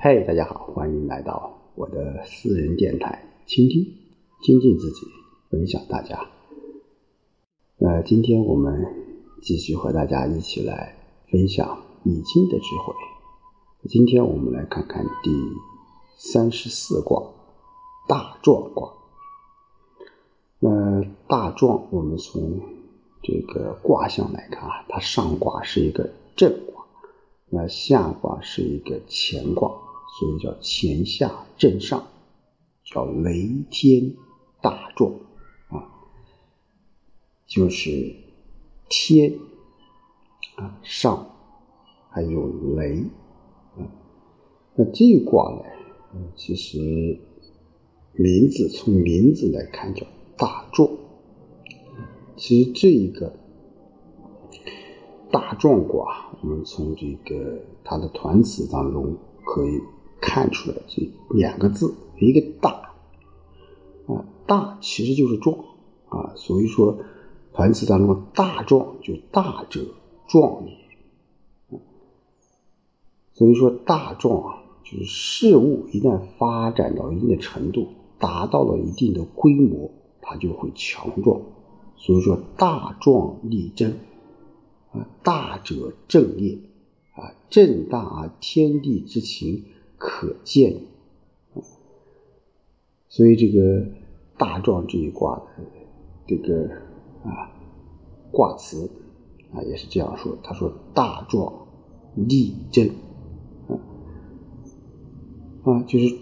嘿，大家好，欢迎来到我的私人电台，倾听、精进自己，分享大家。那今天我们继续和大家一起来分享易经的智慧。今天我们来看看第三十四卦大壮卦。那大壮，我们从这个卦象来看啊，它上卦是一个震卦，那下卦是一个乾卦，所以叫乾下震上，叫雷天大壮啊，就是天啊上还有雷啊，那这一卦呢，其实名字从名字来看叫大壮。其实这一个大壮卦，我们从这个它的团词当中可以看出来，这两个字，一个大。啊，大其实就是壮。啊，所以说团词当中大壮就大者壮也，所以说大壮啊，就是事物一旦发展到一定的程度，达到了一定的规模，它就会强壮。所以说，大壮力争，啊，大者正业，啊，正大而天地之情可见。所以这个大壮这一卦的这个啊卦辞啊也是这样说，他说大壮力争，啊啊就是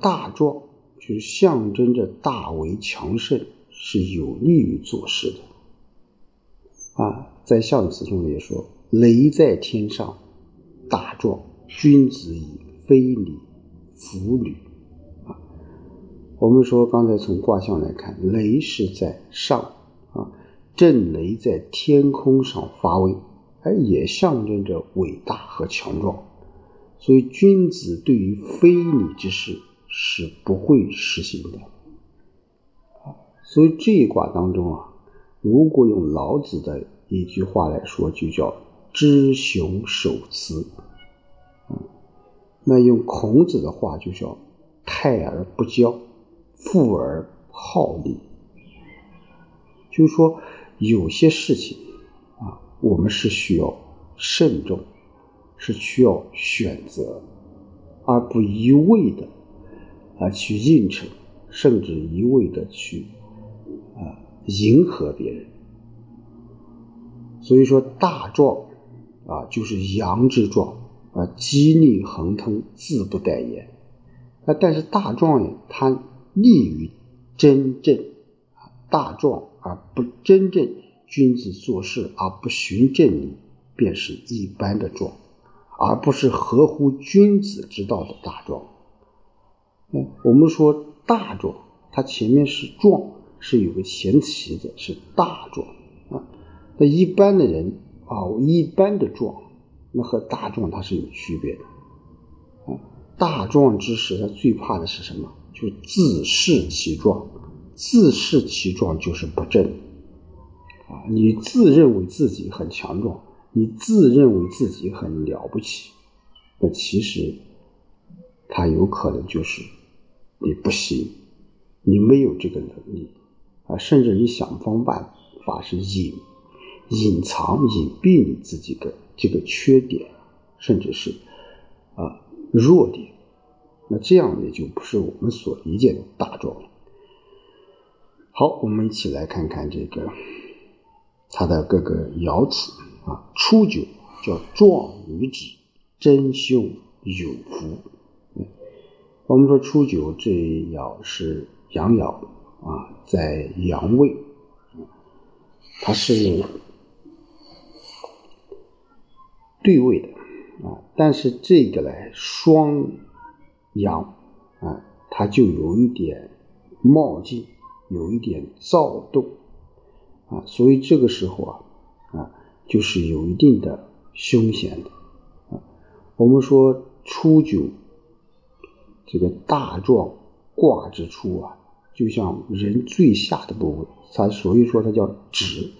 大壮就是象征着大为强盛。是有利于做事的，啊，在象辞中也说：“雷在天上，大壮，君子以非礼弗履。”啊，我们说刚才从卦象来看，雷是在上，啊，震雷在天空上发威，哎，也象征着伟大和强壮。所以，君子对于非礼之事是不会实行的。所以这一卦当中啊，如果用老子的一句话来说，就叫“知雄守雌”，那用孔子的话就叫“泰而不骄，富而好礼”。就是说，有些事情啊，我们是需要慎重，是需要选择，而不一味的啊去应承，甚至一味的去。啊，迎合别人，所以说大壮啊，就是阳之壮啊，机灵亨通，自不待言。啊，但是大壮呢，它利于真正啊，大壮而不真正君子做事而不循正理，便是一般的壮，而不是合乎君子之道的大壮。嗯，我们说大壮，它前面是壮。是有个前提的，是大壮啊。那一般的人啊，一般的壮，那和大壮它是有区别的啊。大壮之时，他最怕的是什么？就自恃其壮，自恃其壮就是不正啊。你自认为自己很强壮，你自认为自己很了不起，那其实他有可能就是你不行，你没有这个能力。啊，甚至你想方办法是隐隐藏、隐蔽你自己的这个缺点，甚至是啊弱点，那这样也就不是我们所理解的大壮了。好，我们一起来看看这个它的各个爻辞啊。初九叫壮于止，真凶有福。我们说初九这爻是阳爻。啊，在阳位，它是对位的啊，但是这个呢，双阳啊，它就有一点冒进，有一点躁动啊，所以这个时候啊啊，就是有一定的凶险的啊。我们说初九这个大壮卦之初啊。就像人最下的部位，它所以说它叫趾，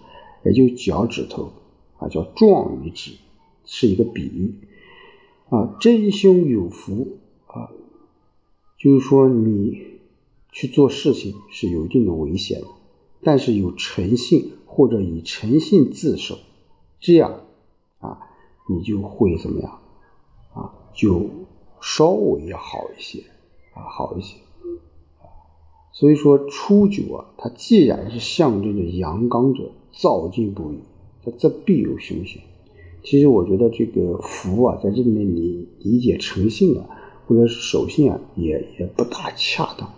也就脚趾头啊，叫壮于趾，是一个比喻啊，真凶有福啊，就是说你去做事情是有一定的危险的，但是有诚信或者以诚信自守，这样啊，你就会怎么样啊？就稍微要好一些啊，好一些。所以说初九啊，它既然是象征着阳刚者，躁进不已，它这必有凶险。其实我觉得这个福啊，在这里面你理解诚信啊，或者是守信啊，也也不大恰当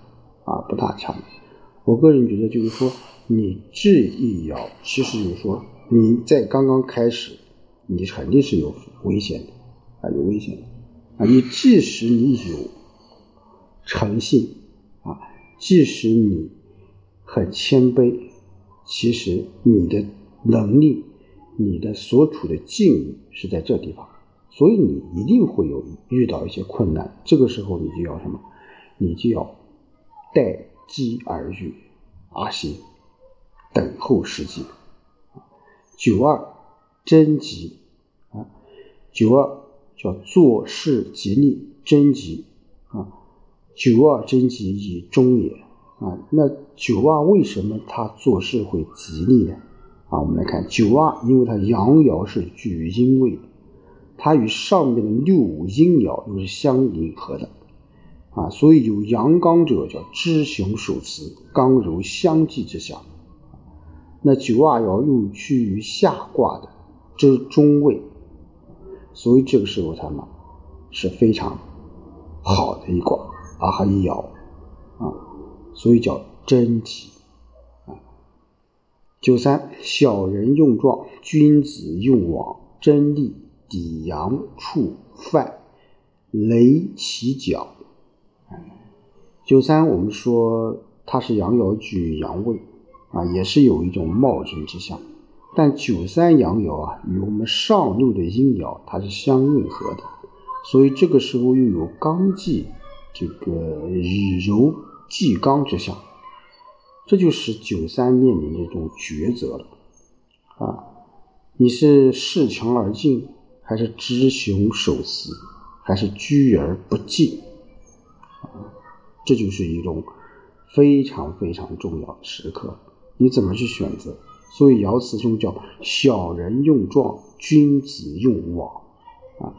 啊，不大恰当。我个人觉得就是说，你治一爻，其实就是说你在刚刚开始，你肯定是有危险的啊，有危险的啊。你即使你有诚信啊，即使你很谦卑，其实你的能力。你的所处的境遇是在这地方，所以你一定会有遇到一些困难。这个时候你就要什么？你就要待机而遇，阿行，等候时机。九二贞吉啊，九二叫做事吉利，贞吉啊，九二贞吉以终也啊。那九二为什么他做事会吉利呢？啊，我们来看九二，因为它阳爻是居于阴位的，它与上面的六五阴爻又是相迎合的，啊，所以有阳刚者叫知雄守雌，刚柔相济之象。那九二爻又居于下卦的之中位，所以这个时候它嘛是非常好的一卦啊和一爻啊，所以叫贞吉。九三，小人用壮，君子用往，真利抵阳触犯，雷其角。九三，我们说它是阳爻居阳位啊，也是有一种冒进之象。但九三阳爻啊，与我们上六的阴爻它是相应合的，所以这个时候又有刚济这个以柔济刚之象。这就使九三面临这种抉择了，啊，你是恃强而进，还是知雄守雌，还是居而不进？啊，这就是一种非常非常重要的时刻，你怎么去选择？所以爻辞中叫“小人用壮，君子用往”，啊，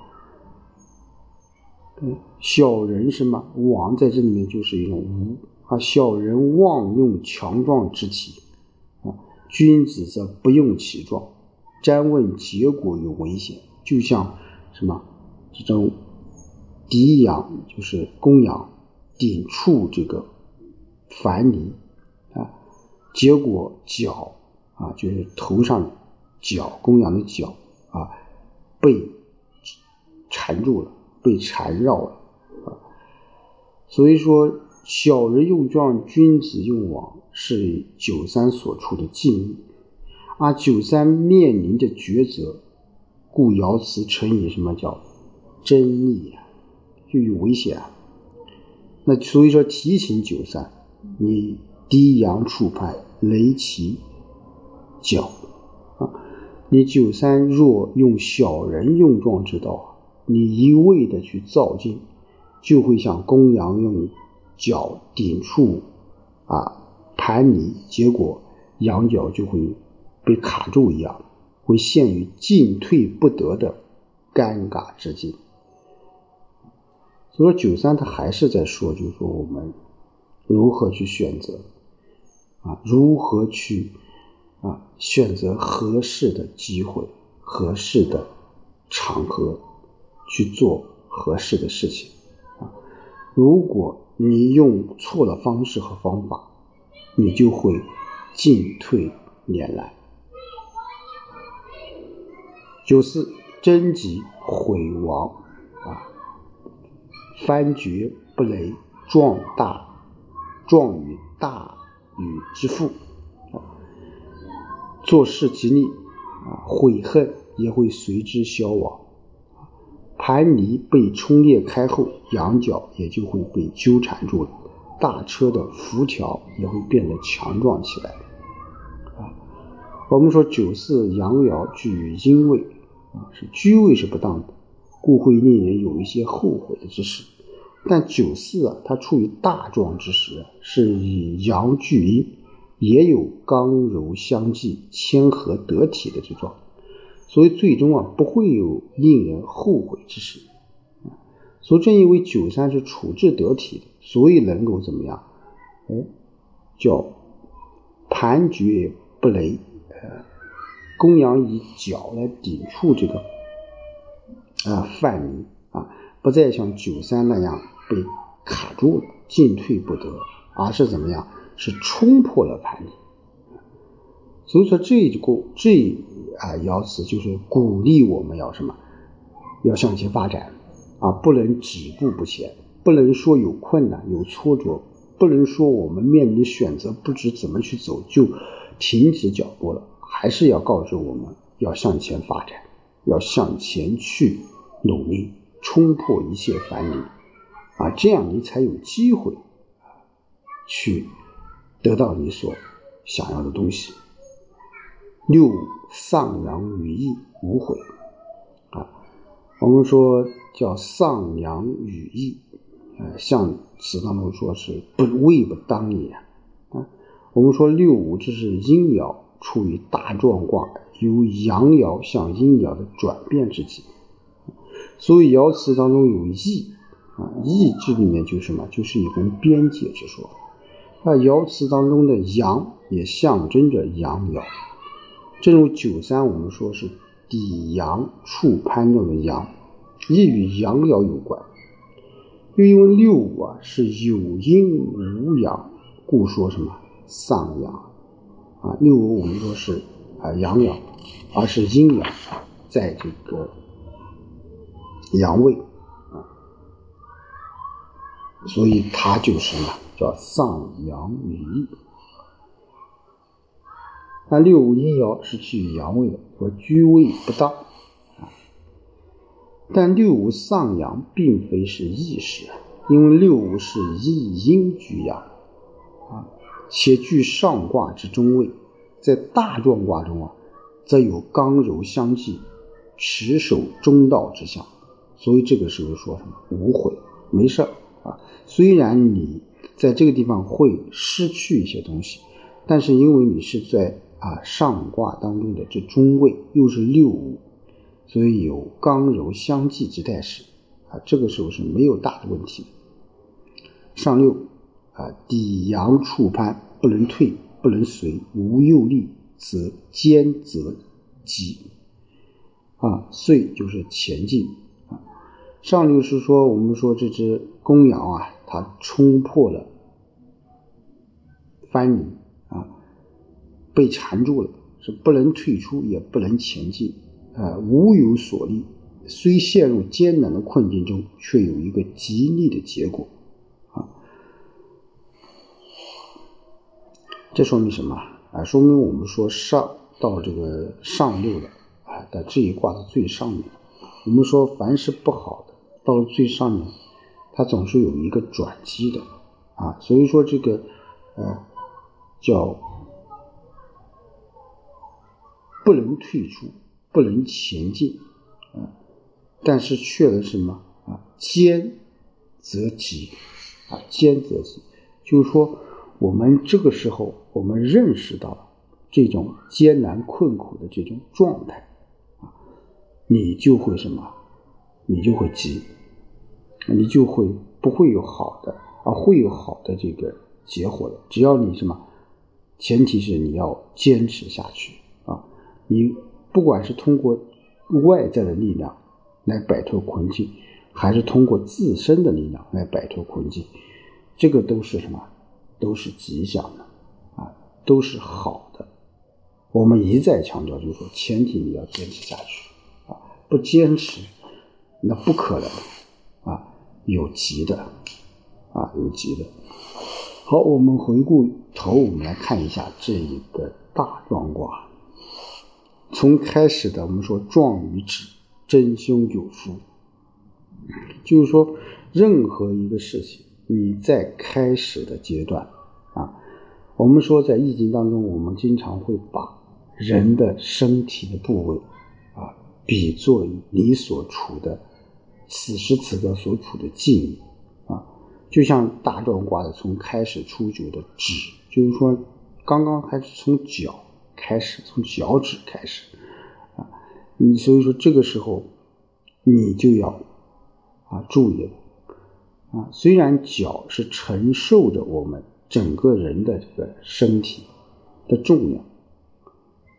嗯，小人什么？王在这里面就是一种无。啊，小人妄用强壮之体，啊，君子则不用其壮。瞻问结果有危险，就像什么这种敌阳，就是公羊顶触这个樊篱啊，结果角啊，就是头上角公羊的角啊，被缠住了，被缠绕了啊，所以说。小人用壮，君子用往，是九三所处的境遇。而九三面临着抉择，故爻辞成以什么叫争逆啊，就有危险啊。那所以说提醒九三，你低阳触拍，雷其角啊。你九三若用小人用壮之道，你一味的去造进，就会像公羊用。脚顶触啊盘泥，结果羊角就会被卡住一样，会陷于进退不得的尴尬之境。所以说九三他还是在说，就是说我们如何去选择啊，如何去啊选择合适的机会、合适的场合去做合适的事情啊，如果。你用错了方式和方法，你就会进退两难。九四贞吉毁亡啊，翻绝不雷，壮大壮于大禹之父啊，做事吉利啊，悔恨也会随之消亡。盘泥被冲裂开后，羊角也就会被纠缠住了，大车的辐条也会变得强壮起来。啊，我们说九四阳爻居于阴位，啊，是居位是不当的，故会令人有一些后悔的之事。但九四啊，它处于大壮之时，是以阳聚阴，也有刚柔相济、谦和得体的之状，所以最终啊，不会有令人后悔之事。所以正因为九三是处置得体的，所以能够怎么样？哎，叫盘绝不雷，呃，公羊以脚来抵触这个啊犯泥啊，不再像九三那样被卡住了，进退不得，而是怎么样？是冲破了盘泥。所以说这个这啊爻辞就是鼓励我们要什么？要向前发展。啊，不能止步不前，不能说有困难、有挫折，不能说我们面临选择不知怎么去走就停止脚步了，还是要告知我们要向前发展，要向前去努力，冲破一切樊篱，啊，这样你才有机会去得到你所想要的东西。六五丧阳于义，无悔。啊我们说叫丧阳与义，呃，象辞当中说是不位不当也啊。我们说六五这是阴爻处于大壮卦，由阳爻向阴爻的转变之际，所以爻辞当中有义啊，义这里面就是什么？就是一种边界之说。那爻辞当中的阳也象征着阳爻，正如九三我们说是。抵阳触攀中的阳，亦与阳爻有关。又因为六五啊是有阴无阳，故说什么丧阳啊？六五我们说是啊阳爻，而是阴爻在这个阳位啊，所以它就是什么叫丧阳离。那六五阴爻是去阳位的，和居位不当。但六五丧阳并非是易事，因为六五是一阴居阳啊，且居上卦之中位，在大壮卦中啊，则有刚柔相济、持守中道之象，所以这个时候说什么无悔，没事啊。虽然你在这个地方会失去一些东西，但是因为你是在。啊，上卦当中的这中位又是六五，所以有刚柔相济之态势啊，这个时候是没有大的问题。上六啊，抵阳触攀，不能退，不能随，无右力则坚则急啊，遂就是前进啊。上六是说，我们说这只公羊啊，它冲破了翻泥。被缠住了，是不能退出，也不能前进，啊，无有所立。虽陷入艰难的困境中，却有一个吉利的结果，啊，这说明什么？啊，说明我们说上到这个上六了，啊，在这一卦的最上面。我们说凡是不好的，到了最上面，它总是有一个转机的，啊，所以说这个，呃，叫。不能退出，不能前进，啊，但是却能什么啊？坚则吉，啊，坚则吉，就是说，我们这个时候，我们认识到这种艰难困苦的这种状态，啊，你就会什么？你就会急，你就会不会有好的，啊会有好的这个结果的。只要你什么？前提是你要坚持下去。你不管是通过外在的力量来摆脱困境，还是通过自身的力量来摆脱困境，这个都是什么？都是吉祥的啊，都是好的。我们一再强调，就是说，前提你要坚持下去啊，不坚持，那不可能啊，有吉的啊，有吉的。好，我们回顾头，我们来看一下这一个大壮卦。从开始的我们说壮于止，真凶有福，就是说任何一个事情，你在开始的阶段啊，我们说在易经当中，我们经常会把人的身体的部位啊，比作你所处的此时此刻所处的境遇啊，就像大壮卦的从开始初九的止，就是说刚刚开始从脚开始，从脚趾开始啊，你所以说这个时候你就要啊注意了啊，虽然脚是承受着我们整个人的这个身体的重量，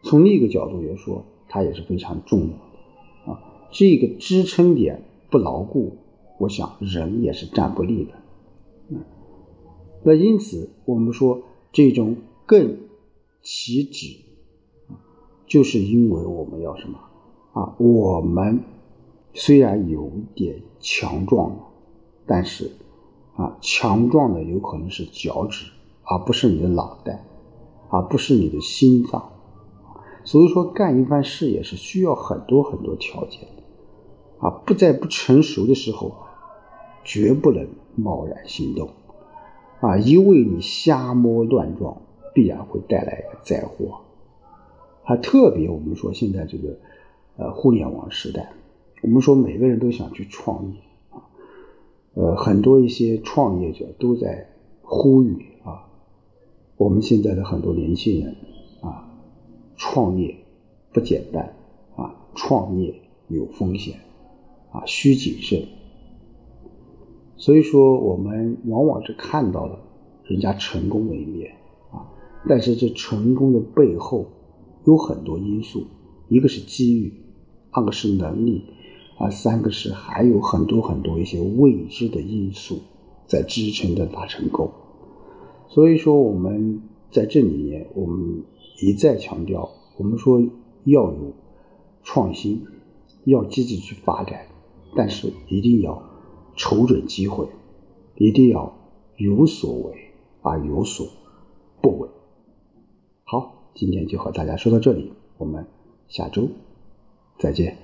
从另一个角度来说，它也是非常重要的啊，这个支撑点。不牢固，我想人也是站不立的。嗯，那因此我们说这种更起止就是因为我们要什么啊？我们虽然有一点强壮但是啊，强壮的有可能是脚趾，而不是你的脑袋，而不是你的心脏。所以说，干一番事业是需要很多很多条件的。啊，不在不成熟的时候，绝不能贸然行动。啊，因为你瞎摸乱撞，必然会带来灾祸。还特别，我们说现在这个呃互联网时代，我们说每个人都想去创业啊，呃，很多一些创业者都在呼吁啊，我们现在的很多年轻人啊，创业不简单啊，创业有风险。啊，需谨慎。所以说，我们往往是看到了人家成功的一面啊，但是这成功的背后有很多因素，一个是机遇，二个是能力，啊，三个是还有很多很多一些未知的因素在支撑着他成功。所以说，我们在这里面，我们一再强调，我们说要有创新，要积极去发展。但是一定要瞅准机会，一定要有所为而有所不为。今天就和大家说到这里，我们下周再见。